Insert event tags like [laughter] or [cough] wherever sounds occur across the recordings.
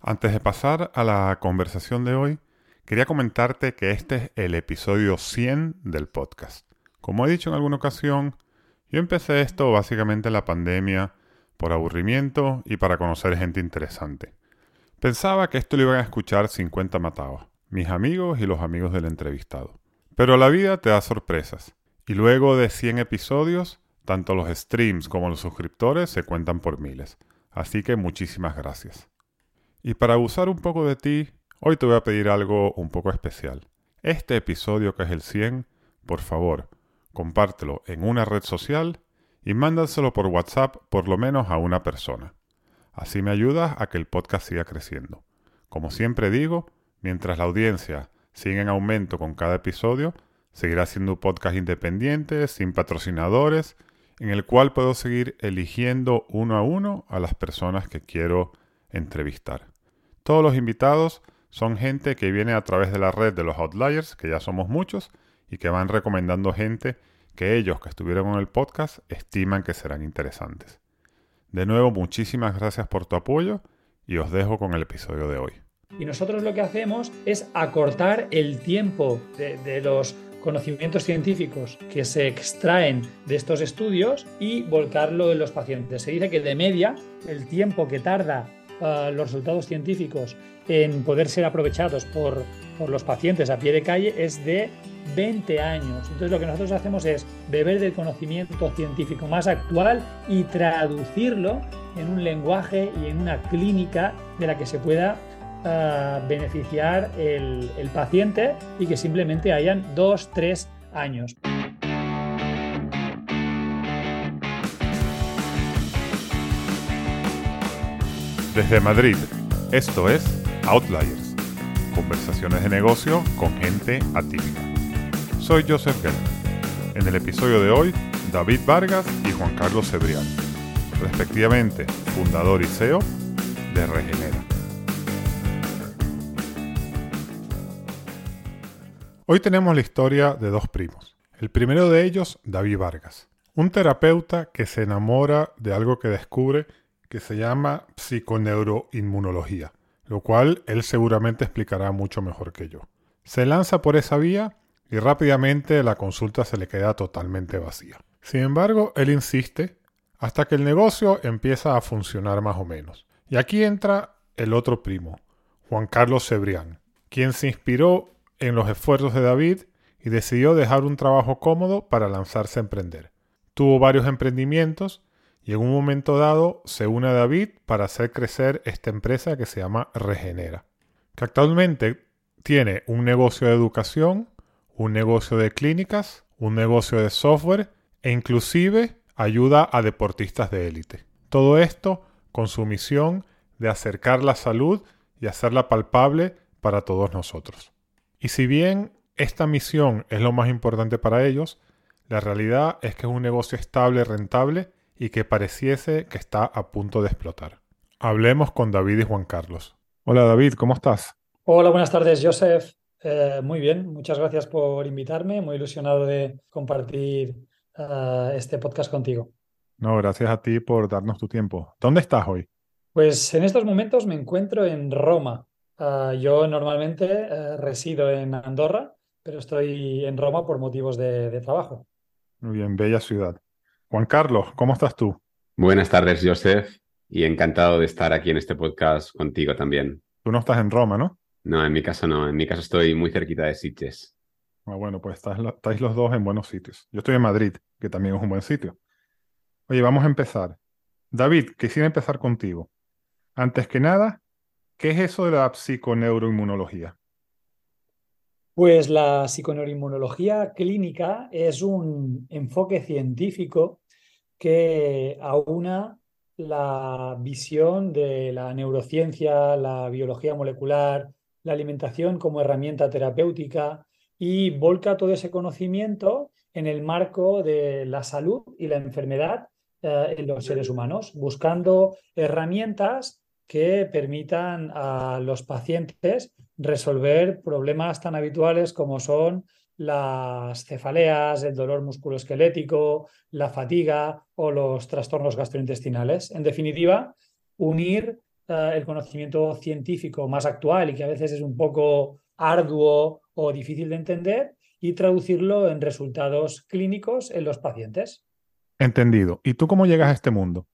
Antes de pasar a la conversación de hoy, quería comentarte que este es el episodio 100 del podcast. Como he dicho en alguna ocasión, yo empecé esto básicamente en la pandemia por aburrimiento y para conocer gente interesante. Pensaba que esto lo iban a escuchar 50 matados, mis amigos y los amigos del entrevistado. Pero la vida te da sorpresas, y luego de 100 episodios, tanto los streams como los suscriptores se cuentan por miles. Así que muchísimas gracias. Y para abusar un poco de ti, hoy te voy a pedir algo un poco especial. Este episodio que es el 100, por favor, compártelo en una red social y mándaselo por WhatsApp por lo menos a una persona. Así me ayudas a que el podcast siga creciendo. Como siempre digo, mientras la audiencia sigue en aumento con cada episodio, seguirá siendo un podcast independiente, sin patrocinadores, en el cual puedo seguir eligiendo uno a uno a las personas que quiero entrevistar. Todos los invitados son gente que viene a través de la red de los Outliers, que ya somos muchos, y que van recomendando gente que ellos que estuvieron en el podcast estiman que serán interesantes. De nuevo, muchísimas gracias por tu apoyo y os dejo con el episodio de hoy. Y nosotros lo que hacemos es acortar el tiempo de, de los conocimientos científicos que se extraen de estos estudios y volcarlo en los pacientes. Se dice que de media el tiempo que tarda uh, los resultados científicos en poder ser aprovechados por, por, los pacientes a pie de calle es de 20 años. Entonces lo que nosotros hacemos es beber del conocimiento científico más actual y traducirlo en un lenguaje y en una clínica de la que se pueda uh, beneficiar el, el paciente y que simplemente hayan dos, tres años. Desde Madrid, esto es Outliers, conversaciones de negocio con gente atípica. Soy Joseph Geller. En el episodio de hoy, David Vargas y Juan Carlos Cebrián, respectivamente fundador y CEO de Regenera. Hoy tenemos la historia de dos primos. El primero de ellos, David Vargas, un terapeuta que se enamora de algo que descubre que se llama psiconeuroinmunología, lo cual él seguramente explicará mucho mejor que yo. Se lanza por esa vía y rápidamente la consulta se le queda totalmente vacía. Sin embargo, él insiste hasta que el negocio empieza a funcionar más o menos. Y aquí entra el otro primo, Juan Carlos Cebrián, quien se inspiró en los esfuerzos de David y decidió dejar un trabajo cómodo para lanzarse a emprender. Tuvo varios emprendimientos y en un momento dado se une a David para hacer crecer esta empresa que se llama Regenera, que actualmente tiene un negocio de educación, un negocio de clínicas, un negocio de software e inclusive ayuda a deportistas de élite. Todo esto con su misión de acercar la salud y hacerla palpable para todos nosotros. Y si bien esta misión es lo más importante para ellos, la realidad es que es un negocio estable y rentable y que pareciese que está a punto de explotar. Hablemos con David y Juan Carlos. Hola David, ¿cómo estás? Hola, buenas tardes, Joseph. Eh, muy bien, muchas gracias por invitarme. Muy ilusionado de compartir uh, este podcast contigo. No, gracias a ti por darnos tu tiempo. ¿Dónde estás hoy? Pues en estos momentos me encuentro en Roma. Uh, yo normalmente uh, resido en Andorra, pero estoy en Roma por motivos de, de trabajo. Muy bien, bella ciudad. Juan Carlos, ¿cómo estás tú? Buenas tardes, Joseph, y encantado de estar aquí en este podcast contigo también. Tú no estás en Roma, ¿no? No, en mi caso no, en mi caso estoy muy cerquita de Sitges. Ah, bueno, pues estás, estáis los dos en buenos sitios. Yo estoy en Madrid, que también es un buen sitio. Oye, vamos a empezar. David, quisiera empezar contigo. Antes que nada, ¿qué es eso de la psiconeuroinmunología? Pues la psiconeuroinmunología clínica es un enfoque científico que aúna la visión de la neurociencia, la biología molecular, la alimentación como herramienta terapéutica y volca todo ese conocimiento en el marco de la salud y la enfermedad eh, en los seres humanos, buscando herramientas que permitan a los pacientes resolver problemas tan habituales como son las cefaleas, el dolor musculoesquelético, la fatiga o los trastornos gastrointestinales. En definitiva, unir eh, el conocimiento científico más actual y que a veces es un poco arduo o difícil de entender y traducirlo en resultados clínicos en los pacientes. Entendido. ¿Y tú cómo llegas a este mundo?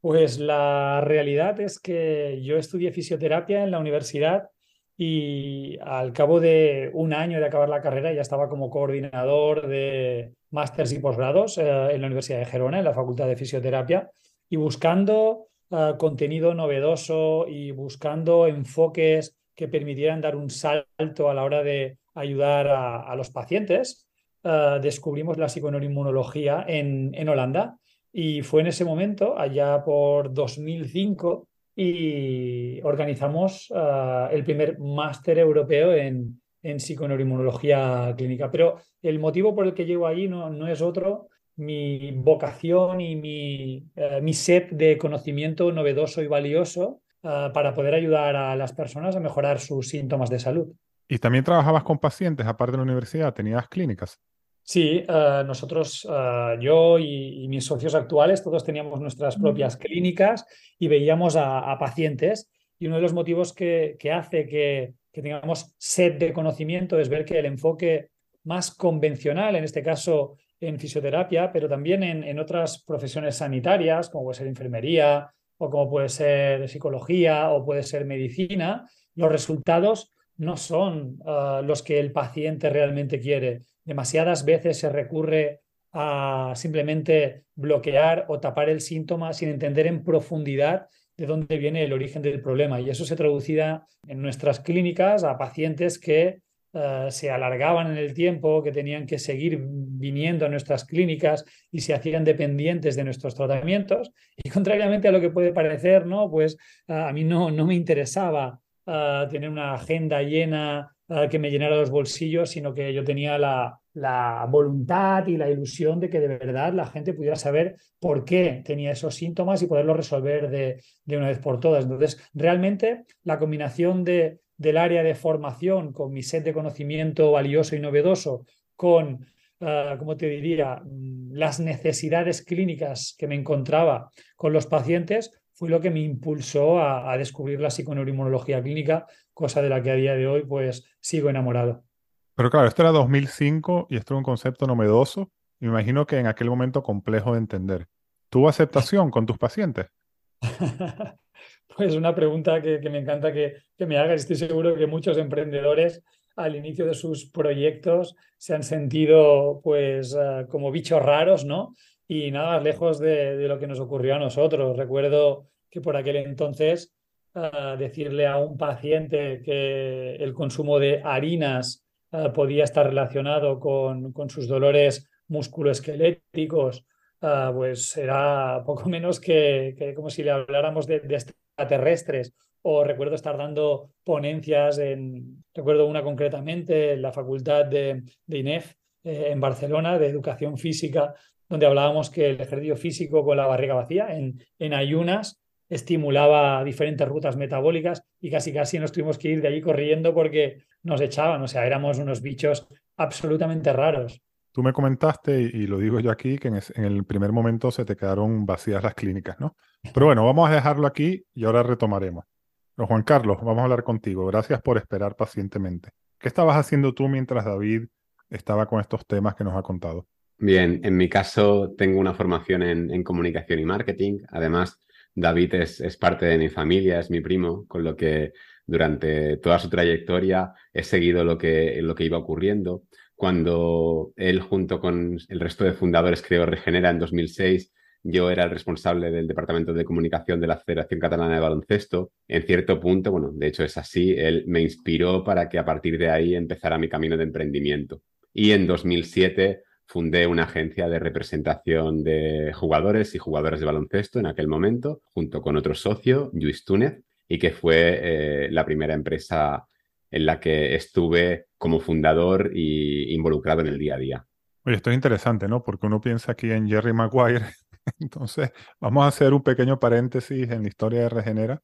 Pues la realidad es que yo estudié fisioterapia en la universidad y al cabo de un año de acabar la carrera ya estaba como coordinador de másters y posgrados eh, en la Universidad de Gerona, en la Facultad de Fisioterapia, y buscando eh, contenido novedoso y buscando enfoques que permitieran dar un salto a la hora de ayudar a, los pacientes, eh, descubrimos la psiconeuroinmunología en, en Holanda y fue en ese momento, allá por 2005, y organizamos uh, el primer máster europeo en, en clínica. Pero el motivo por el que llego allí no, no es otro, mi vocación y mi, uh, mi de conocimiento novedoso y valioso uh, para poder ayudar a las personas a mejorar sus síntomas de salud. ¿Y también trabajabas con pacientes aparte de la universidad? ¿Tenías clínicas? Sí, uh, nosotros, uh, yo y, y, mis socios actuales, todos teníamos nuestras propias clínicas y veíamos a, a pacientes. Y uno de los motivos que, que hace que, que, tengamos sed de conocimiento es ver que el enfoque más convencional, en este caso en fisioterapia, pero también en, en otras profesiones sanitarias, como puede ser enfermería o como puede ser psicología o puede ser medicina, los resultados no son uh, los que el paciente realmente quiere demasiadas veces se recurre a simplemente bloquear o tapar el síntoma sin entender en profundidad de dónde viene el origen del problema. Y eso se traducía en nuestras clínicas a pacientes que uh, se alargaban en el tiempo, que tenían que seguir viniendo a nuestras clínicas y se hacían dependientes de nuestros tratamientos. Y contrariamente a lo que puede parecer, ¿no? Pues uh, a mí no, no me interesaba uh, tener una agenda llena que me llenara los bolsillos, sino que yo tenía la, la, voluntad y la ilusión de que de verdad la gente pudiera saber por qué tenía esos síntomas y poderlos resolver de, de una vez por todas. Entonces, realmente la combinación de, del área de formación con mi set de conocimiento valioso y novedoso, con, uh, como te diría, mm, las necesidades clínicas que me encontraba con los pacientes, fue lo que me impulsó a, a descubrir la psiconeuroinmunología clínica, cosa de la que a día de hoy pues sigo enamorado. Pero claro, esto era 2005 y esto era un concepto novedoso. Me imagino que en aquel momento complejo de entender. ¿Tuvo aceptación con tus pacientes? [laughs] pues una pregunta que, que me encanta que, que, me hagas. Estoy seguro que muchos emprendedores al inicio de sus proyectos se han sentido pues uh, como bichos raros, ¿no? Y nada más lejos de, de, lo que nos ocurrió a nosotros. Recuerdo que por aquel entonces uh, decirle a un paciente que el consumo de harinas uh, podía estar relacionado con, con sus dolores musculoesqueléticos, pues era poco menos que, que, como si le habláramos de, de extraterrestres. O recuerdo estar dando ponencias en, recuerdo una concretamente, en la facultad de, de INEF eh, en Barcelona, de educación física, donde hablábamos que el ejercicio físico con la barriga vacía, en, en ayunas, estimulaba diferentes rutas metabólicas y casi casi nos tuvimos que ir de allí corriendo porque nos echaban, o sea, éramos unos bichos absolutamente raros. Tú me comentaste, y lo digo yo aquí, que en, en, el primer momento se te quedaron vacías las clínicas, ¿no? Pero bueno, vamos a dejarlo aquí y ahora retomaremos. Pero Juan Carlos, vamos a hablar contigo. Gracias por esperar pacientemente. ¿Qué estabas haciendo tú mientras David estaba con estos temas que nos ha contado? Bien, en mi caso tengo una formación en, en comunicación y marketing. Además, David es, parte de mi familia, es mi primo, con lo que durante toda su trayectoria he seguido lo que, lo que iba ocurriendo. Cuando él junto con el resto de fundadores creó Regenera en 2006, yo era el responsable del departamento de comunicación de la Federación Catalana de Baloncesto. En cierto punto, bueno, de hecho es así, él me inspiró para que a partir de ahí empezara mi camino de emprendimiento. Y en 2007 fundé una agencia de representación de jugadores y jugadoras de baloncesto en aquel momento, junto con otro socio, Luis Túnez, y que fue eh, la primera empresa en la que estuve como fundador y involucrado en el día a día. Oye, esto es interesante, ¿no? Porque uno piensa aquí en Jerry Maguire. [laughs] Entonces, vamos a hacer un pequeño paréntesis en la historia de Regenera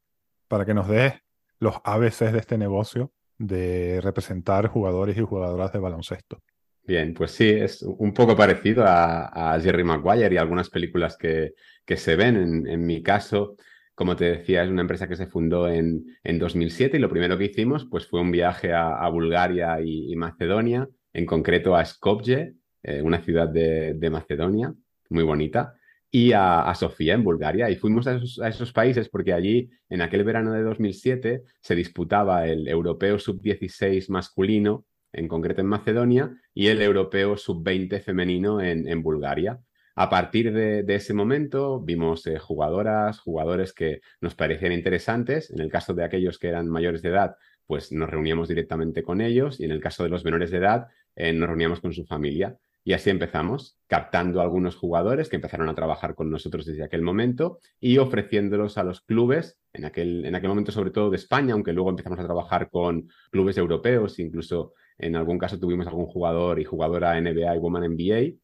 para que nos des los ABCs de este negocio de representar jugadores y jugadoras de baloncesto. Bien, pues sí, es un poco parecido a, Jerry Maguire y algunas películas que, que se ven. En, mi caso, como te decía, es una empresa que se fundó en, en 2007 y lo primero que hicimos pues, fue un viaje a, Bulgaria y, Macedonia, en concreto a Skopje, eh, una ciudad de, de, Macedonia, muy bonita, y a, Sofía, en Bulgaria. Y fuimos a esos, a esos, países porque allí, en aquel verano de 2007, se disputaba el Europeo Sub-16 masculino en concreto en Macedonia, y el europeo sub-20 femenino en, Bulgaria. A partir de, ese momento vimos eh, jugadoras, jugadores que nos parecían interesantes. En el caso de aquellos que eran mayores de edad, pues nos reuníamos directamente con ellos y en el caso de los menores de edad, eh, nos reuníamos con su familia. Y así empezamos, captando algunos jugadores que empezaron a trabajar con nosotros desde aquel momento y ofreciéndolos a los clubes, en aquel, en aquel momento sobre todo de España, aunque luego empezamos a trabajar con clubes europeos, incluso en algún caso tuvimos algún jugador y jugadora NBA y Woman NBA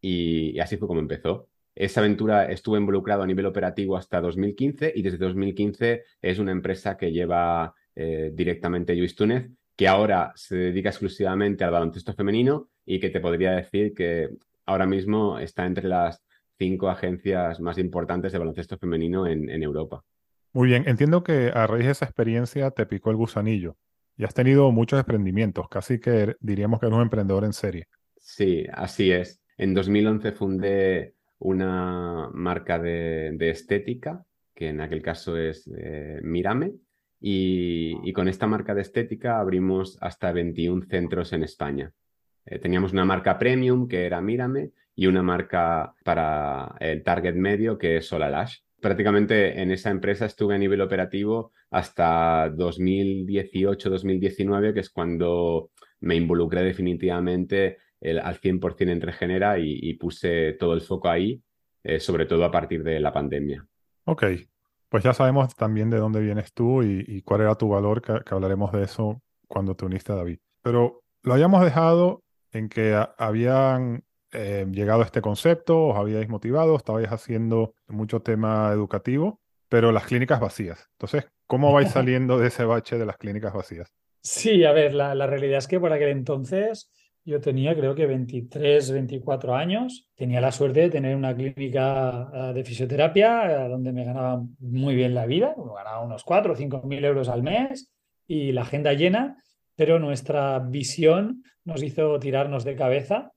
y, así fue como empezó. Esa aventura estuvo involucrado a nivel operativo hasta 2015 y desde 2015 es una empresa que lleva eh, directamente Luis Túnez, que ahora se dedica exclusivamente al baloncesto femenino y que te podría decir que ahora mismo está entre las cinco agencias más importantes de baloncesto femenino en Europa. Muy bien, entiendo que a raíz de esa experiencia te picó el gusanillo. Y has tenido muchos emprendimientos, casi que diríamos que eres un emprendedor en serie. Sí, así es. En 2011 fundé una marca de, estética, que en aquel caso es eh, Mirame, y, con esta marca de estética abrimos hasta 21 centros en España. Eh, teníamos una marca premium, que era Mírame, y una marca para el target medio, que es Solalash prácticamente en esa empresa estuve a nivel operativo hasta 2018-2019, que es cuando me involucré definitivamente al 100% en Regenera y, puse todo el foco ahí, eh, sobre todo a partir de la pandemia. Ok, pues ya sabemos también de dónde vienes tú y, cuál era tu valor, que, hablaremos de eso cuando te uniste a David. Pero lo habíamos dejado en que habían eh, llegado a este concepto, os habíais motivado, estabais haciendo mucho tema educativo, pero las clínicas vacías. Entonces, ¿cómo vais [laughs] saliendo de ese bache de las clínicas vacías? Sí, a ver, la, realidad es que por aquel entonces yo tenía creo que 23, 24 años. Tenía la suerte de tener una clínica eh, de fisioterapia eh, donde me ganaba muy bien la vida. ganaba unos 4 o 5 mil euros al mes y la agenda llena, pero nuestra visión nos hizo tirarnos de cabeza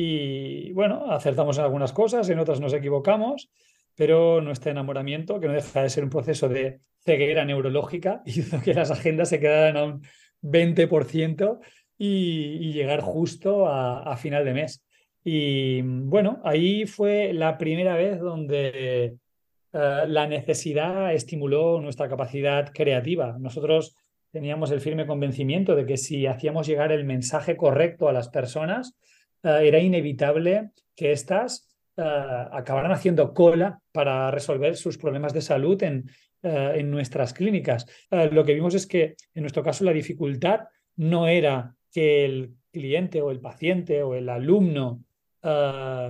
y bueno, acertamos en algunas cosas, en otras nos equivocamos, pero nuestro enamoramiento, que no deja de ser un proceso de ceguera neurológica, [laughs] hizo que las agendas se quedaran a un 20% y, llegar justo a, final de mes. Y bueno, ahí fue la primera vez donde eh, la necesidad estimuló nuestra capacidad creativa. Nosotros teníamos el firme convencimiento de que si hacíamos llegar el mensaje correcto a las personas, eh, era inevitable que éstas eh, acabaran haciendo cola para resolver sus problemas de salud en, eh, en nuestras clínicas. lo que vimos es que en nuestro caso la dificultad no era que el cliente o el paciente o el alumno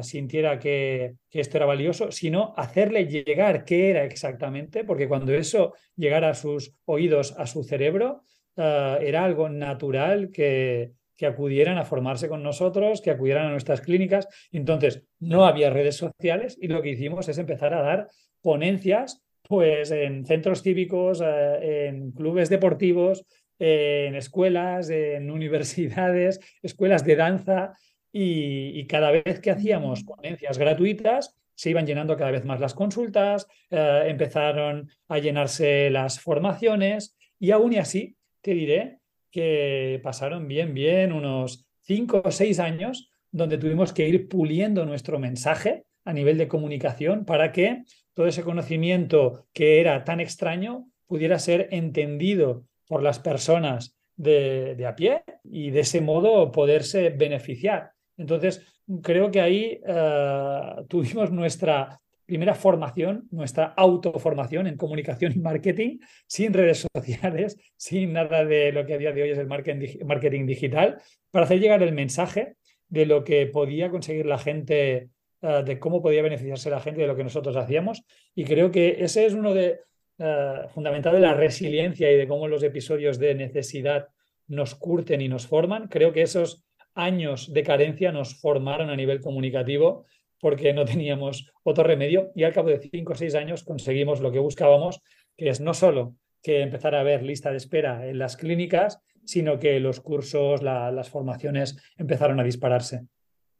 sintiera que, esto era valioso, sino hacerle llegar qué era exactamente, porque cuando eso llegara a sus oídos, a su cerebro, era algo natural que, que acudieran a formarse con nosotros, que acudieran a nuestras clínicas. Entonces, no había redes sociales y lo que hicimos es empezar a dar ponencias pues en centros cívicos, eh, en clubes deportivos, en escuelas, en [laughs] universidades, escuelas de danza y, cada vez que hacíamos ponencias gratuitas se iban llenando cada vez más las consultas, eh, empezaron a llenarse las formaciones y aún y así te diré que pasaron bien, bien unos cinco o seis años donde tuvimos que ir puliendo nuestro mensaje a nivel de comunicación para que todo ese conocimiento que era tan extraño pudiera ser entendido por las personas de, a pie y de ese modo poderse beneficiar. Entonces, creo que ahí eh, tuvimos nuestra primera formación, nuestra autoformación en comunicación y marketing, sin redes sociales, sin nada de lo que a día de hoy es el marketing digital, para hacer llegar el mensaje de lo que podía conseguir la gente, eh, de cómo podía beneficiarse la gente de lo que nosotros hacíamos. Y creo que ese es uno de uh, fundamental de la resiliencia y de cómo los episodios de necesidad nos curten y nos forman. Creo que esos años de carencia nos formaron a nivel comunicativo porque no teníamos otro remedio y al cabo de cinco o seis años conseguimos lo que buscábamos, que es no solo que empezar a ver lista de espera en las clínicas, sino que los cursos, las formaciones empezaron a dispararse.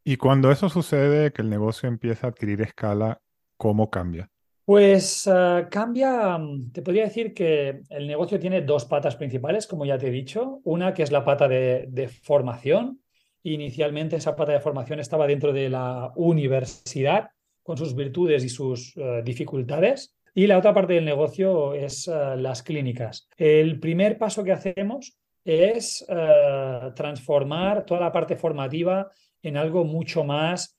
Y cuando eso sucede, que el negocio empieza a adquirir escala, ¿cómo cambia? Pues uh, cambia, te podría decir que el negocio tiene dos patas principales, como ya te he dicho. Una que es la pata de, de formación, Inicialmente esa pata de formación estaba dentro de la universidad, con sus virtudes y sus uh, dificultades. Y la otra parte del negocio es uh, las clínicas. El primer paso que hacemos es uh, transformar toda la parte formativa en algo mucho más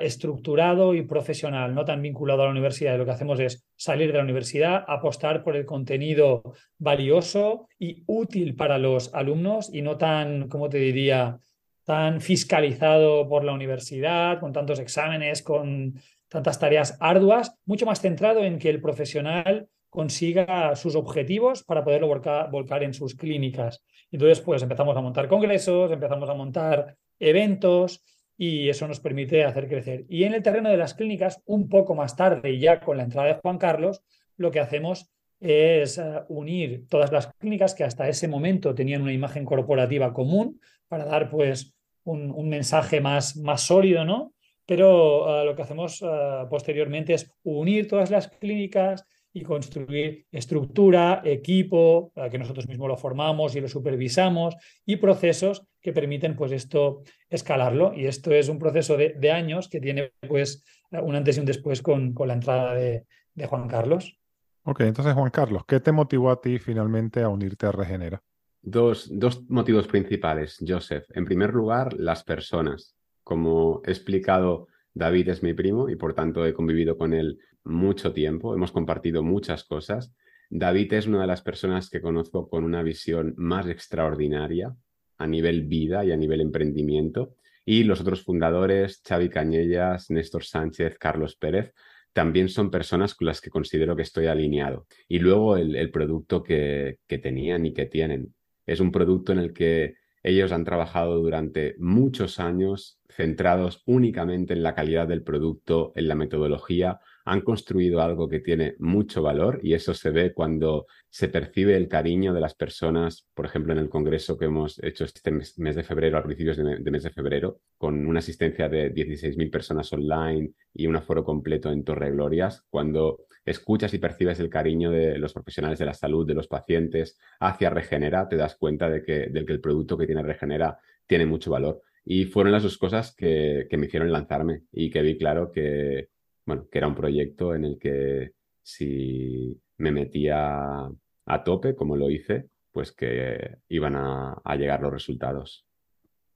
estructurado y profesional, no tan vinculado a la universidad. Lo que hacemos es salir de la universidad, apostar por el contenido valioso y útil para los alumnos y no tan, como te diría, tan fiscalizado por la universidad, con tantos exámenes, con tantas tareas arduas, mucho más centrado en que el profesional consiga sus objetivos para poderlo volcar, en sus clínicas. Entonces, pues empezamos a montar congresos, empezamos a montar eventos y eso nos permite hacer crecer. Y en el terreno de las clínicas, un poco más tarde, ya con la entrada de Juan Carlos, lo que hacemos es eh, unir todas las clínicas que hasta ese momento tenían una imagen corporativa común para dar pues un, mensaje más, más sólido, ¿no? Pero ah, lo que hacemos ah, posteriormente es unir todas las clínicas y construir estructura, equipo, que nosotros mismos lo formamos y lo supervisamos, y procesos que permiten pues esto escalarlo. Y esto es un proceso de, años que tiene pues un antes y un después con, con la entrada de, de Juan Carlos. Ok, entonces Juan Carlos, ¿qué te motivó a ti finalmente a unirte a Regenera? Dos, motivos principales, Joseph. En primer lugar, las personas. Como he explicado, David es mi primo y por tanto he convivido con él mucho tiempo, hemos compartido muchas cosas. David es una de las personas que conozco con una visión más extraordinaria a nivel vida y a nivel emprendimiento. Y los otros fundadores, Xavi Cañellas, Néstor Sánchez, Carlos Pérez, también son personas con las que considero que estoy alineado. Y luego el, producto que tenían y que tienen. Es un producto en el que ellos han trabajado durante muchos años centrados únicamente en la calidad del producto, en la metodología, han construido algo que tiene mucho valor y eso se ve cuando se percibe el cariño de las personas, por ejemplo, en el congreso que hemos hecho este mes, de febrero, a principios de, mes de febrero, con una asistencia de 16.000 personas online y un aforo completo en Torre Glorias, cuando escuchas y percibes el cariño de los profesionales de la salud, de los pacientes hacia Regenera, te das cuenta de que, que el producto que tiene Regenera tiene mucho valor. Y fueron las dos cosas que, me hicieron lanzarme y que vi claro que, bueno, que era un proyecto en el que si me metía a tope, como lo hice, pues que iban a, llegar los resultados.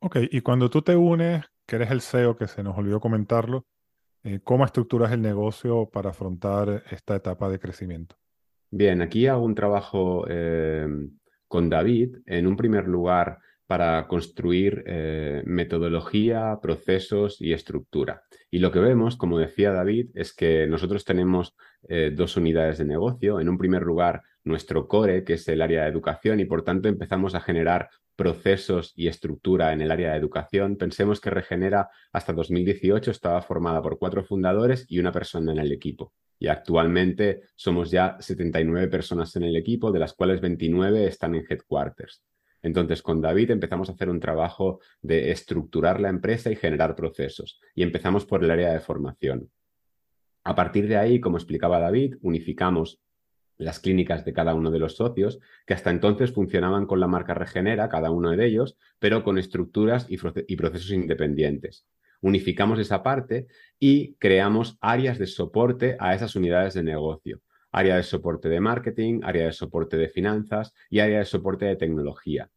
Ok, y cuando tú te unes, que eres el CEO, que se nos olvidó comentarlo, eh, ¿Cómo estructuras el negocio para afrontar esta etapa de crecimiento? Bien, aquí hago un trabajo eh, con David. En un primer lugar, para construir eh, metodología, procesos y estructura. Y lo que vemos, como decía David, es que nosotros tenemos dos unidades de negocio. En un primer lugar, nuestro core, que es el área de educación, y por tanto empezamos a generar procesos y estructura en el área de educación. Pensemos que Regenera hasta 2018 estaba formada por cuatro fundadores y una persona en el equipo. Y actualmente somos ya 79 personas en el equipo, de las cuales 29 están en headquarters. Entonces, con David empezamos a hacer un trabajo de estructurar la empresa y generar procesos. Y empezamos por el área de formación. A partir de ahí, como explicaba David, unificamos las clínicas de cada uno de los socios, que hasta entonces funcionaban con la marca Regenera, cada uno de ellos, pero con estructuras y, procesos independientes. Unificamos esa parte y creamos áreas de soporte a esas unidades de negocio. Área de soporte de marketing, área de soporte de finanzas y área de soporte de tecnología.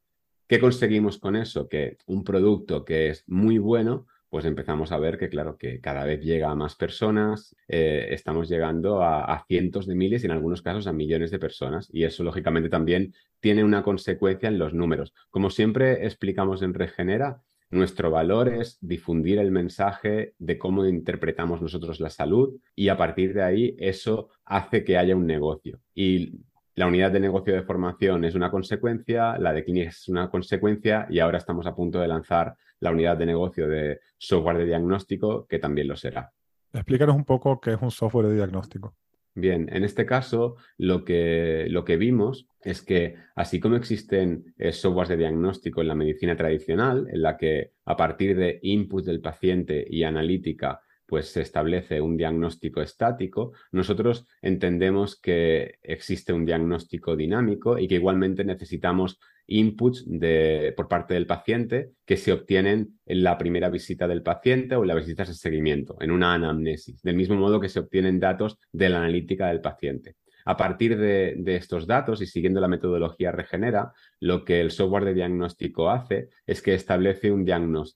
¿Qué conseguimos con eso? Que un producto que es muy bueno pues empezamos a ver que, claro, que cada vez llega a más personas, eh, estamos llegando a, cientos de miles y en algunos casos a millones de personas. Y eso, lógicamente, también tiene una consecuencia en los números. Como siempre explicamos en Regenera, nuestro valor es difundir el mensaje de cómo interpretamos nosotros la salud y a partir de ahí eso hace que haya un negocio. Y la unidad de negocio de formación es una consecuencia, la de clínica es una consecuencia y ahora estamos a punto de lanzar la unidad de negocio de software de diagnóstico que también lo será. Explícanos un poco qué es un software de diagnóstico. Bien, en este caso lo que, lo que vimos es que así como existen eh, softwares de diagnóstico en la medicina tradicional, en la que a partir de input del paciente y analítica pues se establece un diagnóstico estático, nosotros entendemos que existe un diagnóstico dinámico y que igualmente necesitamos inputs de, por parte del paciente que se obtienen en la primera visita del paciente o en las visitas de seguimiento, en una anamnesis, del mismo modo que se obtienen datos de la analítica del paciente. A partir de, estos datos y siguiendo la metodología Regenera, lo que el software de diagnóstico hace es que establece un,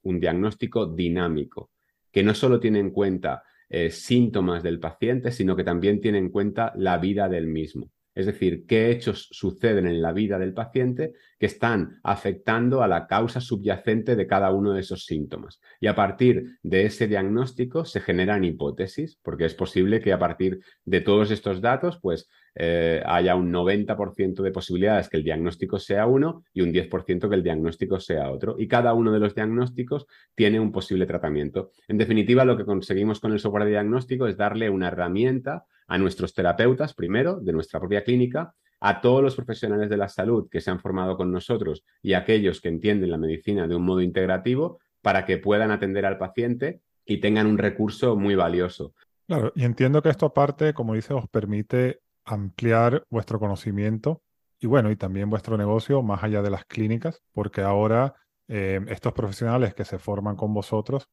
un diagnóstico dinámico que no solo tiene en cuenta eh, síntomas del paciente, sino que también tiene en cuenta la vida del mismo. Es decir, qué hechos suceden en la vida del paciente que están afectando a la causa subyacente de cada uno de esos síntomas. Y a partir de ese diagnóstico se generan hipótesis, porque es posible que a partir de todos estos datos, pues eh, haya un 90% de posibilidades que el diagnóstico sea uno y un 10% que el diagnóstico sea otro. Y cada uno de los diagnósticos tiene un posible tratamiento. En definitiva, lo que conseguimos con el software de diagnóstico es darle una herramienta a nuestros terapeutas, primero, de nuestra propia clínica, a todos los profesionales de la salud que se han formado con nosotros y aquellos que entienden la medicina de un modo integrativo para que puedan atender al paciente y tengan un recurso muy valioso. Claro, y entiendo que esto aparte, como dice, os permite ampliar vuestro conocimiento y bueno, y también vuestro negocio más allá de las clínicas, porque ahora eh, estos profesionales que se forman con vosotros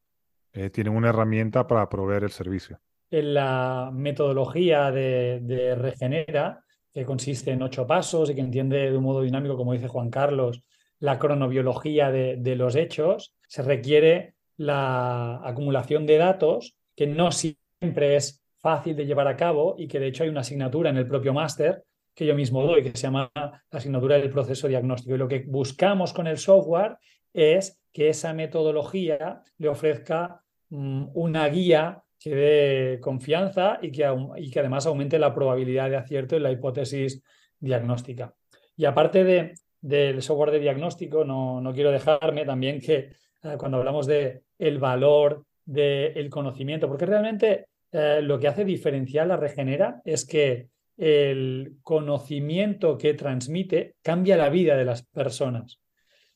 eh, tienen una herramienta para proveer el servicio. En la metodología de, Regenera, que consiste en ocho pasos y que entiende de un modo dinámico, como dice Juan Carlos, la cronobiología de los hechos, se requiere la acumulación de datos que no siempre es fácil de llevar a cabo y que de hecho hay una asignatura en el propio máster que yo mismo doy, que se llama la asignatura del proceso diagnóstico. Y lo que buscamos con el software es que esa metodología le ofrezca mm, una guía que dé confianza y que, además aumente la probabilidad de acierto en la hipótesis diagnóstica. Y aparte de, del software de diagnóstico, no, no quiero dejarme también que eh, cuando hablamos de el valor del conocimiento, porque realmente eh, lo que hace diferencial a Regenera es que el conocimiento que transmite cambia la vida de las personas.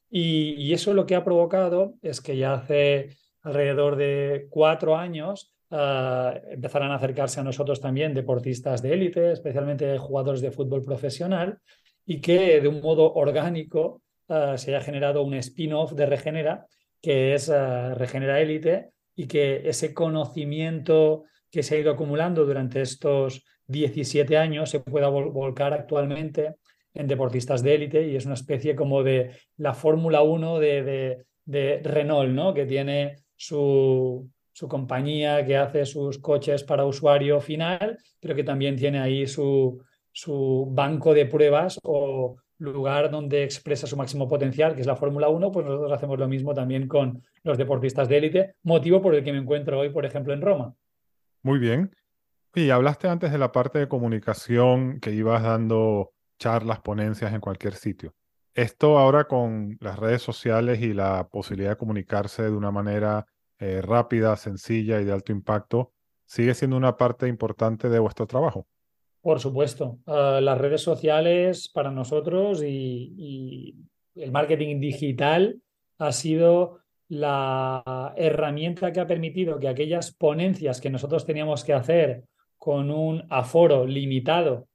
Y, eso lo que ha provocado es que ya hace alrededor de cuatro años uh, a acercarse a nosotros también deportistas de élite, especialmente jugadores de fútbol profesional, y que de un modo orgánico eh, se haya generado un spin-off de Regenera, que es Regenera Élite, y que ese conocimiento que se ha ido acumulando durante estos 17 años se pueda volcar actualmente en deportistas de élite y es una especie como de la Fórmula 1 de, de, Renault, ¿no? que tiene su, su compañía que hace sus coches para usuario final, pero que también tiene ahí su, su banco de pruebas o lugar donde expresa su máximo potencial, que es la Fórmula 1, pues nosotros hacemos lo mismo también con los deportistas de élite, motivo por el que me encuentro hoy, por ejemplo, en Roma. Muy bien. Y hablaste antes de la parte de comunicación que ibas dando charlas, ponencias en cualquier sitio. Esto ahora con las redes sociales y la posibilidad de comunicarse de una manera eh, rápida, sencilla y de alto impacto, sigue siendo una parte importante de vuestro trabajo. Por supuesto. Ah, las redes sociales para nosotros y el marketing digital ha sido la herramienta que ha permitido que aquellas ponencias que nosotros teníamos que hacer con un aforo limitado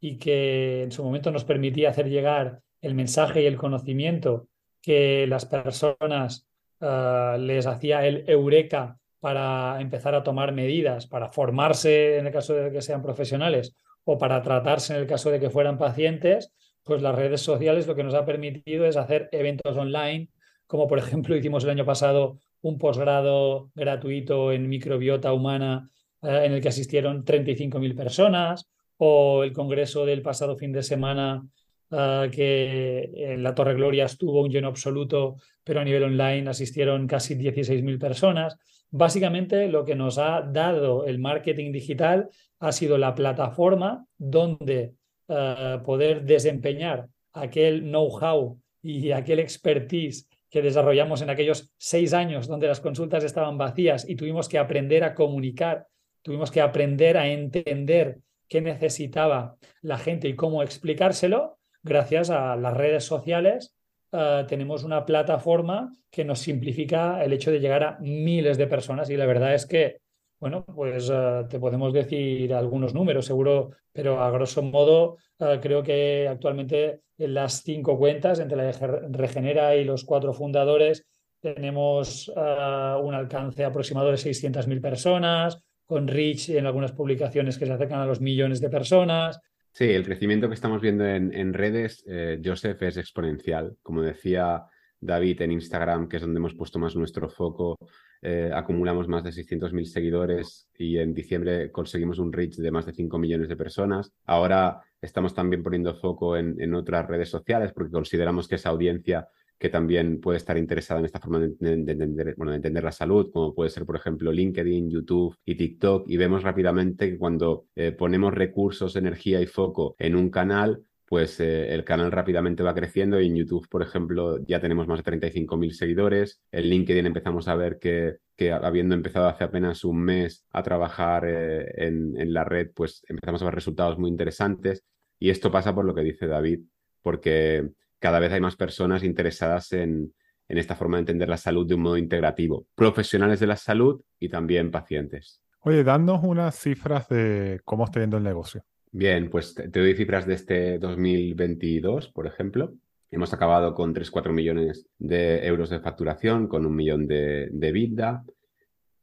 y que en su momento nos permitía hacer llegar el mensaje y el conocimiento que las personas eh, les hacía el eureka para empezar a tomar medidas, para formarse en el caso de que sean profesionales o para tratarse en el caso de que fueran pacientes, pues las redes sociales lo que nos ha permitido es hacer eventos online, como por ejemplo hicimos el año pasado un posgrado gratuito en microbiota humana eh, en el que asistieron 35.000 personas, o el congreso del pasado fin de semana eh, que en la Torre Gloria estuvo un lleno absoluto, pero a nivel online asistieron casi 16.000 personas. Básicamente lo que nos ha dado el marketing digital ha sido la plataforma donde eh, poder desempeñar aquel know-how y aquel expertise que desarrollamos en aquellos seis años donde las consultas estaban vacías y tuvimos que aprender a comunicar, tuvimos que aprender a entender qué necesitaba la gente y cómo explicárselo, gracias a las redes sociales eh, tenemos una plataforma que nos simplifica el hecho de llegar a miles de personas y la verdad es que, bueno, pues eh, te podemos decir algunos números, seguro, pero a grosso modo eh, creo que actualmente en las cinco cuentas, entre la Regenera y los cuatro fundadores, tenemos un alcance aproximado de 600.000 personas, con Rich en algunas publicaciones que se acercan a los millones de personas. Sí, el crecimiento que estamos viendo en, redes, eh, Joseph, es exponencial. Como decía David en Instagram, que es donde hemos puesto más nuestro foco, eh, acumulamos más de 600.000 seguidores y en diciembre conseguimos un reach de más de 5 millones de personas. Ahora estamos también poniendo foco en, en otras redes sociales porque consideramos que esa audiencia que también puede estar interesada en esta forma de, entender, bueno, de entender la salud, como puede ser, por ejemplo, LinkedIn, YouTube y TikTok. Y vemos rápidamente que cuando eh, ponemos recursos, energía y foco en un canal, pues eh, el canal rápidamente va creciendo y en YouTube, por ejemplo, ya tenemos más de 35.000 seguidores. En LinkedIn empezamos a ver que, habiendo empezado hace apenas un mes a trabajar eh, en, en la red, pues empezamos a ver resultados muy interesantes. Y esto pasa por lo que dice David, porque cada vez hay más personas interesadas en, esta forma de entender la salud de un modo integrativo, profesionales de la salud y también pacientes. Oye, danos unas cifras de cómo está yendo el negocio. Bien, pues te, doy cifras de este 2022, por ejemplo. Hemos acabado con 3-4 millones de euros de facturación, con un millón de, de vida.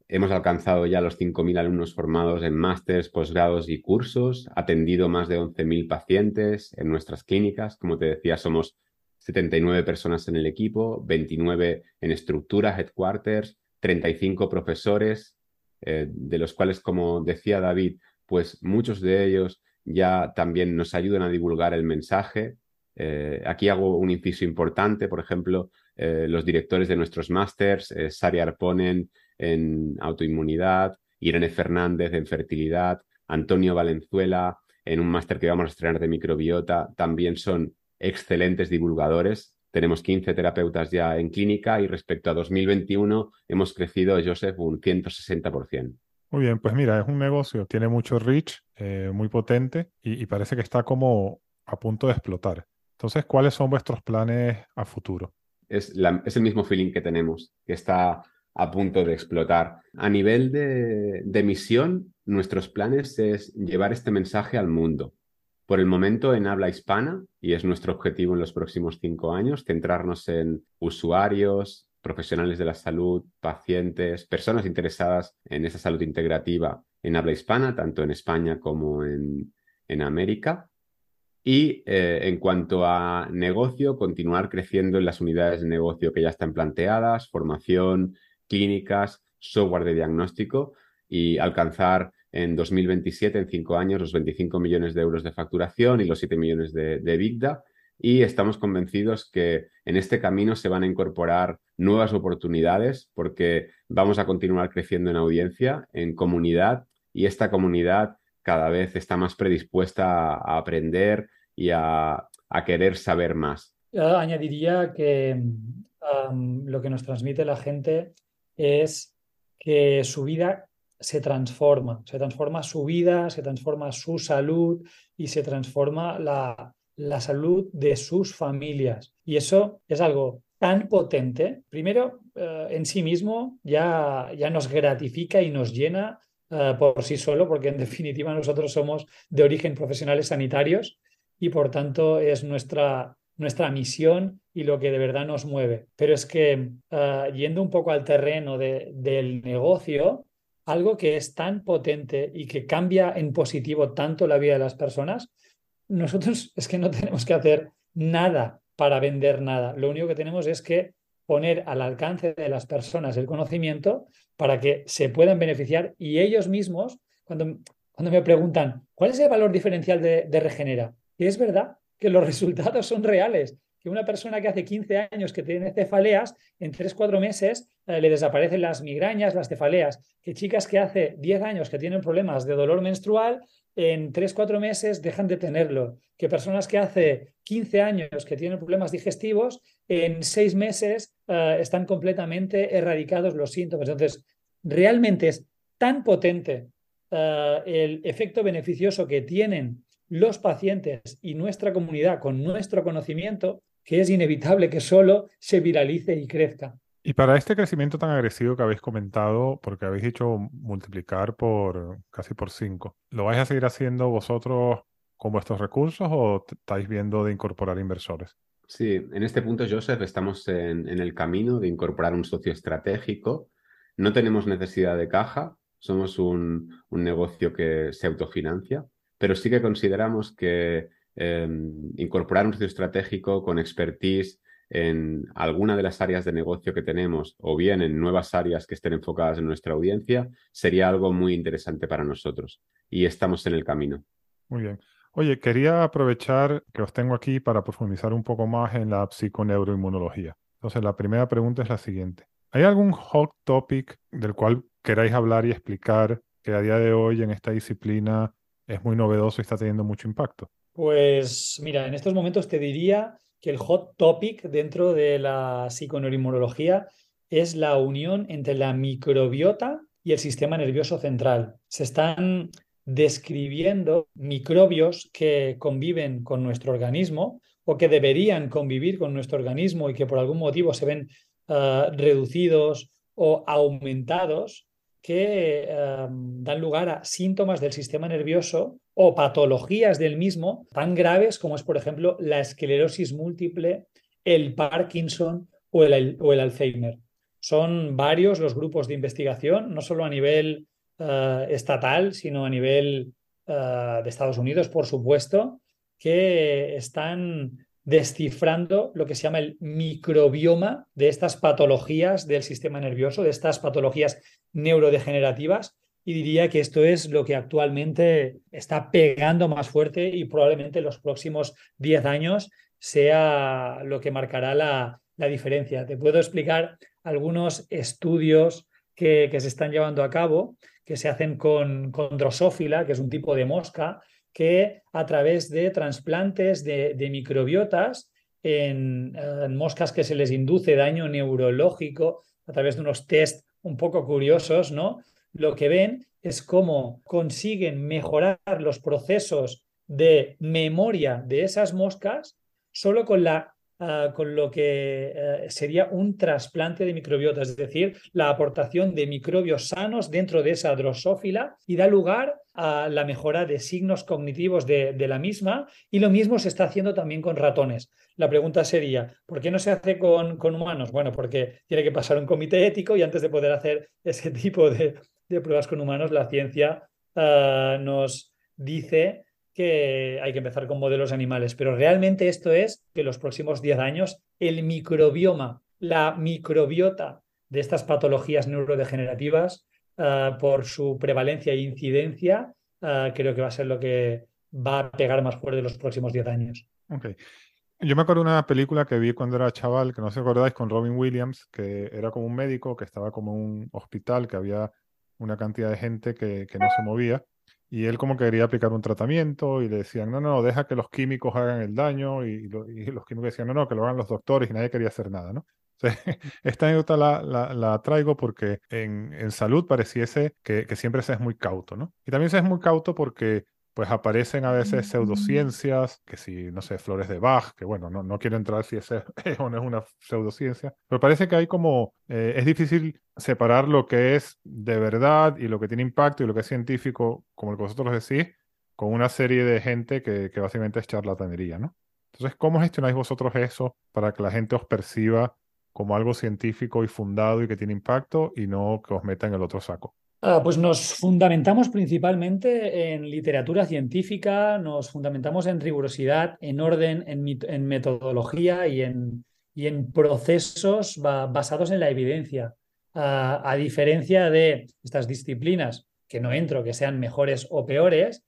Hemos alcanzado ya los 5.000 alumnos formados en másteres, posgrados y cursos, atendido más de 11.000 pacientes en nuestras clínicas. Como te decía, somos 79 personas en el equipo, 29 en estructura, headquarters, 35 profesores, eh, de los cuales, como decía David, pues muchos de ellos ya también nos ayudan a divulgar el mensaje. Eh, aquí hago un inciso importante, por ejemplo, eh, los directores de nuestros másters, Sari Arponen en autoinmunidad, Irene Fernández en fertilidad, Antonio Valenzuela en un máster que vamos a estrenar de microbiota, también son excelentes divulgadores. Tenemos 15 terapeutas ya en clínica y respecto a 2021 hemos crecido, Joseph, un 160%. Muy bien, pues mira, es un negocio, tiene mucho reach, eh, muy potente y, parece que está como a punto de explotar. Entonces, ¿cuáles son vuestros planes a futuro? Es, el mismo feeling que tenemos, que está a punto de explotar. A nivel de, de misión, nuestros planes es llevar este mensaje al mundo por el momento en habla hispana y es nuestro objetivo en los próximos cinco años, centrarnos en usuarios, profesionales de la salud, pacientes, personas interesadas en esa salud integrativa en habla hispana, tanto en España como en, en América. Y eh, en cuanto a negocio, continuar creciendo en las unidades de negocio que ya están planteadas, formación, clínicas, software de diagnóstico y alcanzar en 2027, en cinco años, los 25 millones de euros de facturación y los 7 millones de, de. Y estamos convencidos que en este camino se van a incorporar nuevas oportunidades porque vamos a continuar creciendo en audiencia, en comunidad, y esta comunidad cada vez está más predispuesta a aprender y a, querer saber más. añadiría que lo que nos transmite la gente es que su vida se transforma, se transforma su vida, se transforma su salud y se transforma la, la salud de sus familias. Y eso es algo tan potente, primero eh, en sí mismo ya, ya nos gratifica y nos llena eh, por sí solo, porque en [laughs] definitiva nosotros somos de origen profesionales sanitarios y por tanto es nuestra, nuestra misión y lo que de verdad nos mueve. Pero es que eh, yendo un poco al terreno de, del negocio, algo que es tan potente y que cambia en positivo tanto la vida de las personas, nosotros es que no tenemos que hacer nada para vender nada. Lo único que tenemos es que poner al alcance de las personas el conocimiento para que se puedan beneficiar y ellos mismos, cuando, cuando me preguntan, ¿cuál es el valor diferencial de, Regenera? Y es verdad que los [laughs] resultados son reales que una persona que hace 15 años que tiene cefaleas, en 3-4 meses eh, le desaparecen las migrañas, las cefaleas. Que chicas que hace 10 años que tienen problemas de dolor menstrual, en 3-4 meses dejan de tenerlo. Que personas que hace 15 años que tienen problemas digestivos, en 6 meses eh, están completamente erradicados los síntomas. Entonces, realmente es tan potente eh, el efecto beneficioso que tienen los pacientes y nuestra comunidad con nuestro conocimiento que es inevitable que solo se viralice y crezca. Y para este crecimiento tan agresivo que habéis comentado, porque habéis dicho multiplicar por casi por cinco, ¿lo vais a seguir haciendo vosotros con vuestros recursos o estáis viendo de incorporar inversores? Sí, en este punto, Joseph, estamos en, el camino de incorporar un socio estratégico. No tenemos necesidad de caja, somos un, un negocio que se autofinancia, pero sí que consideramos que Em, incorporar un socio estratégico con expertise en alguna de las áreas de negocio que tenemos o bien en nuevas áreas que estén enfocadas en nuestra audiencia, sería algo muy interesante para nosotros y estamos en el camino. Muy bien. Oye, quería aprovechar que os tengo aquí para profundizar un poco más en la psiconeuroinmunología. Entonces, la primera pregunta es la siguiente. ¿Hay algún hot topic del cual queráis hablar y explicar que a día de hoy en esta disciplina es muy novedoso y está teniendo mucho impacto? Pues mira, en estos momentos te diría que el hot topic dentro de la psiconeuroinmunología es la unión entre la microbiota y el sistema nervioso central. Se están describiendo microbios que conviven con nuestro organismo o que deberían convivir con nuestro organismo y que por algún motivo se ven ah, reducidos o aumentados que em, dan lugar a síntomas del sistema nervioso o patologías del mismo tan graves como es, por ejemplo, la esclerosis múltiple, el Parkinson o el, Alzheimer. Son varios los grupos de investigación, no solo a nivel eh, estatal, sino a nivel eh, de Estados Unidos, por supuesto, que están descifrando lo que se llama el microbioma de estas patologías del sistema nervioso, de estas patologías neurodegenerativas. Y diría que esto es lo que actualmente está pegando más fuerte y probablemente en los próximos 10 años sea lo que marcará la, diferencia. Te puedo explicar algunos estudios que, se están llevando a cabo, que se hacen con, con drosófila, que es un tipo de mosca, que a través de trasplantes de, microbiotas en, moscas que se les induce daño neurológico a través de unos test un poco curiosos, ¿no? Lo que ven es cómo consiguen mejorar los procesos de memoria de esas moscas solo con la Ah, con lo que eh, sería un trasplante de microbiota, es decir, la aportación de microbios sanos dentro de esa drosófila y da lugar a la mejora de signos cognitivos de, la misma y lo mismo se está haciendo también con ratones. La pregunta sería, ¿por qué no se hace con, con humanos? Bueno, porque tiene que pasar un comité ético y antes de poder hacer ese tipo de, pruebas con humanos, la ciencia ah, nos dice que hay que empezar con modelos animales, pero realmente esto es que en los próximos 10 años el microbioma, la microbiota de estas patologías neurodegenerativas, ah, por su prevalencia e incidencia, ah, creo que va a ser lo que va a pegar más fuerte en los próximos 10 años. Okay. Yo me acuerdo de una película que vi cuando era chaval, que no si acordáis, con Robin Williams, que era como un médico que estaba como en un hospital, que había una cantidad de gente que, que no se movía y él como quería aplicar un tratamiento y le decían, no, no, deja que los químicos hagan el daño y, los químicos decían, no, no, que lo hagan los doctores y nadie quería hacer nada, ¿no? [laughs] esta anécdota la, la, traigo porque en, en salud pareciese que, que, siempre se es muy cauto, ¿no? Y también se es muy cauto porque pues aparecen a veces pseudociencias, que si, no sé, flores de Bach, que bueno, no, no quiero entrar si ese [laughs] es o no es una pseudociencia, pero parece que hay como, eh, es difícil separar lo que es de verdad y lo que tiene impacto y lo que es científico, como el que vosotros decís, con una serie de gente que, que básicamente es charlatanería, ¿no? Entonces, ¿cómo gestionáis vosotros eso para que la gente os perciba como algo científico y fundado y que tiene impacto y no que os meta en el otro saco? Ah, pues nos fundamentamos principalmente en literatura científica, nos fundamentamos en rigurosidad, en orden, en, metodología y en, y en procesos basados en la evidencia, a diferencia de estas disciplinas que no entro, que sean mejores o peores,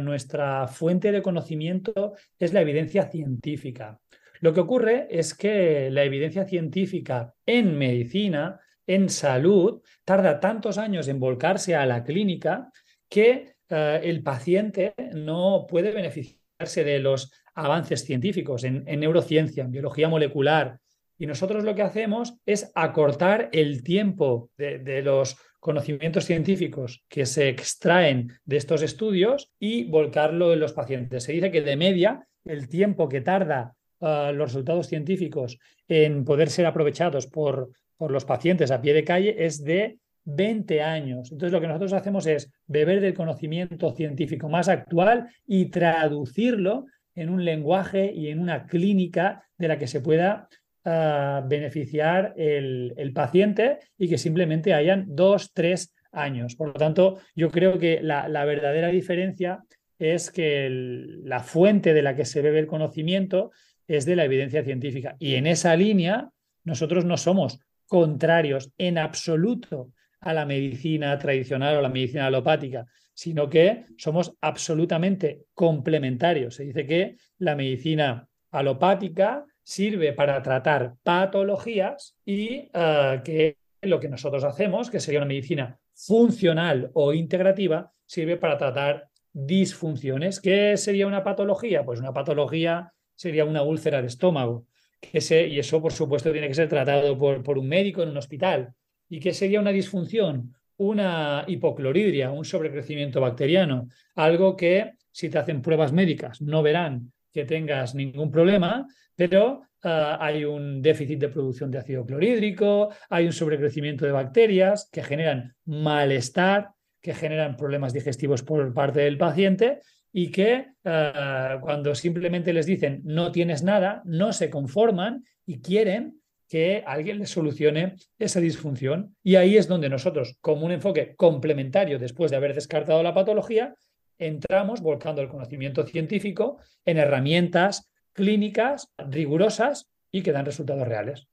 nuestra fuente de conocimiento es la evidencia científica. Lo que ocurre es que la evidencia científica en medicina, en salud, tarda tantos años en volcarse a la clínica que eh, el paciente no puede beneficiarse de los avances científicos en, neurociencia, en biología molecular. Y nosotros lo que hacemos es acortar el tiempo de los conocimientos científicos que se extraen de estos estudios y volcarlo en los pacientes. Se dice que de media el tiempo que tarda los resultados científicos en poder ser aprovechados por, por los pacientes a pie de calle es de 20 años. Entonces, lo que nosotros hacemos es beber del conocimiento científico más actual y traducirlo en un lenguaje y en una clínica de la que se pueda beneficiar el, paciente y que simplemente hayan dos, tres años. Por lo tanto, yo creo que la, la verdadera diferencia es que la fuente de la que se bebe el conocimiento es de la evidencia científica. Y en esa línea, nosotros no somos contrarios en absoluto a la medicina tradicional o la medicina alopática, sino que somos absolutamente complementarios. Se dice que la medicina alopática sirve para tratar patologías y eh, que lo que nosotros hacemos, que sería una medicina funcional o integrativa, sirve para tratar disfunciones. ¿Qué sería una patología? Pues una patología sería una úlcera de estómago. Y eso, por supuesto, tiene que ser tratado por, por un médico en un hospital. ¿Y qué sería una disfunción? Una hipocloridria, un sobrecrecimiento bacteriano, algo que si te hacen pruebas médicas no verán que tengas ningún problema, pero ah, hay un déficit de producción de ácido clorhídrico, hay un sobrecrecimiento de bacterias que generan malestar, que generan problemas digestivos por parte del paciente y que eh, cuando simplemente les dicen no tienes nada, no se conforman y quieren que alguien les solucione esa disfunción. Y ahí es donde nosotros, como un enfoque complementario después de haber descartado la patología, entramos volcando el conocimiento científico en herramientas clínicas rigurosas y que dan resultados reales.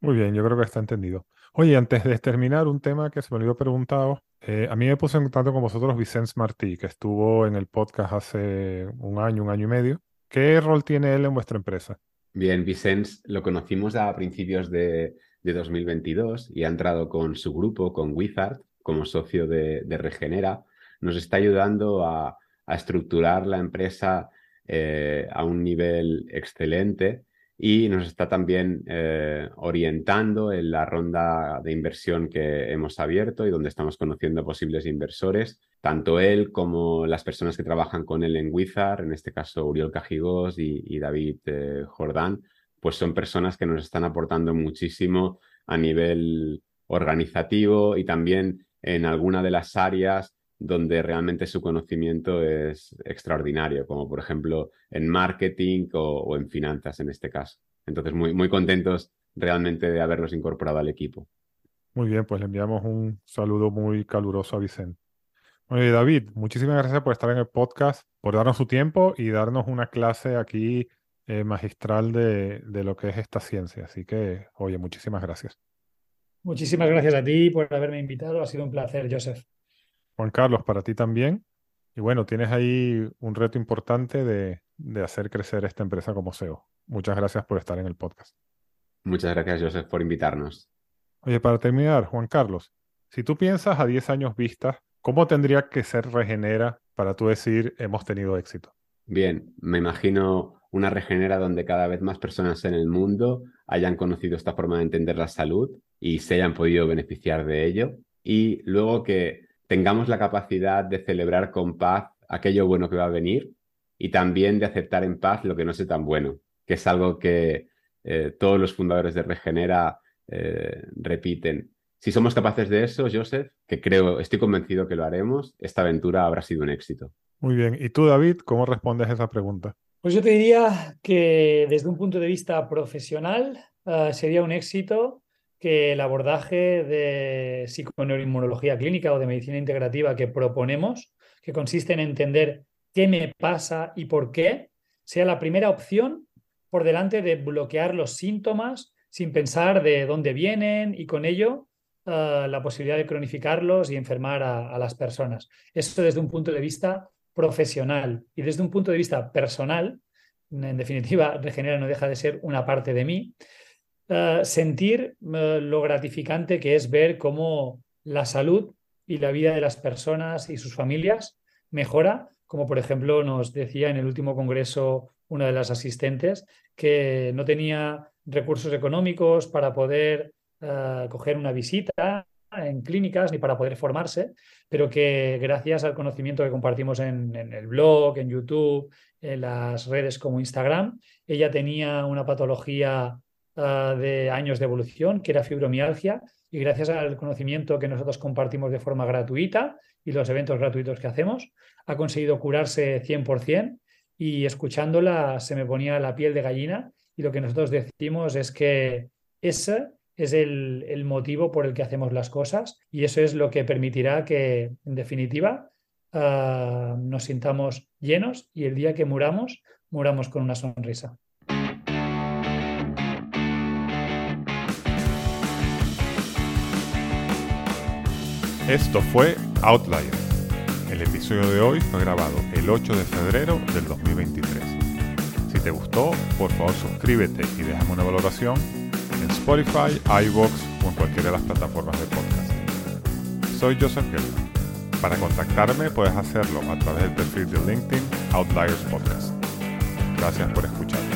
Muy bien, yo creo que está entendido. Oye, antes de terminar, un tema que se me olvidó preguntado. Eh, a mí me puse en contacto con vosotros Vicente Martí, que estuvo en el podcast hace un año, un año y medio. ¿Qué rol tiene él en vuestra empresa? Bien, Vicente lo conocimos a principios de, 2022 y ha entrado con su grupo, con Wizard, como socio de, Regenera. Nos está ayudando a, estructurar la empresa eh, a un nivel excelente y nos está también eh, orientando en la ronda de inversión que hemos abierto y donde estamos conociendo posibles inversores. Tanto él como las personas que trabajan con él en Wizard, en este caso Uriol Cajigos y, David eh, Jordán, pues son personas que nos están aportando muchísimo a nivel organizativo y también en alguna de las áreas donde realmente su conocimiento es extraordinario, como por ejemplo en marketing o, en finanzas en este caso. Entonces, muy, muy contentos realmente de haberlos incorporado al equipo. Muy bien, pues le enviamos un saludo muy caluroso a Vicente. Oye, David, muchísimas gracias por estar en el podcast, por darnos su tiempo y darnos una clase aquí eh, magistral de, de lo que es esta ciencia. Así que, oye, muchísimas gracias. Muchísimas gracias a ti por haberme invitado. Ha sido un placer, Joseph. Juan Carlos, para ti también. Y bueno, tienes ahí un reto importante de, hacer crecer esta empresa como SEO. Muchas gracias por estar en el podcast. Muchas gracias, Joseph, por invitarnos. Oye, para terminar, Juan Carlos, si tú piensas a 10 años vista, ¿cómo tendría que ser Regenera para tú decir hemos tenido éxito? Bien, me imagino una Regenera donde cada vez más personas en el mundo hayan conocido esta forma de entender la salud y se hayan podido beneficiar de ello. Y luego que tengamos la capacidad de celebrar con paz aquello bueno que va a venir y también de aceptar en paz lo que no es tan bueno, que es algo que eh, todos los fundadores de Regenera eh, repiten. Si somos capaces de eso, Joseph, que creo, estoy convencido que lo haremos, esta aventura habrá sido un éxito. Muy bien. ¿Y tú, David, cómo respondes a esa pregunta? Pues yo te diría que desde un punto de vista profesional eh, sería un éxito que el abordaje de psiconeuroinmunología clínica o de medicina integrativa que proponemos, que consiste en entender qué me pasa y por qué, sea la primera opción por delante de bloquear los síntomas sin pensar de dónde vienen y con ello eh, la posibilidad de cronificarlos y enfermar a, las personas. Esto desde un punto de vista profesional y desde un punto de vista personal, en definitiva, [laughs] Regenera no deja de ser una parte de mí, eh, sentir eh, lo gratificante que es ver cómo la salud y la vida de las personas y sus familias mejora, como por ejemplo nos decía en el último congreso una de las asistentes, que no tenía recursos económicos para poder uh, coger una visita en clínicas ni para poder formarse, pero que gracias al conocimiento que compartimos en, el blog, en YouTube, en las redes como Instagram, ella tenía una patología uh, de años de evolución, que era fibromialgia, y gracias al conocimiento que nosotros compartimos de forma gratuita y los eventos gratuitos que hacemos, ha conseguido curarse 100% y escuchándola se me ponía la piel de gallina y lo que nosotros decimos es que ese es el, motivo por el que hacemos las cosas y eso es lo que permitirá que, en definitiva, ah, nos sintamos llenos y el día que muramos, muramos con una sonrisa. Esto fue Outlier. El episodio de hoy fue grabado el 8 de febrero del 2023. Si te gustó, por favor suscríbete y déjame una valoración en Spotify, iVoox o en cualquiera de las plataformas de podcast. Soy Joseph Gelman. Para contactarme puedes hacerlo a través del perfil de LinkedIn Outliers Podcast. Gracias por escuchar.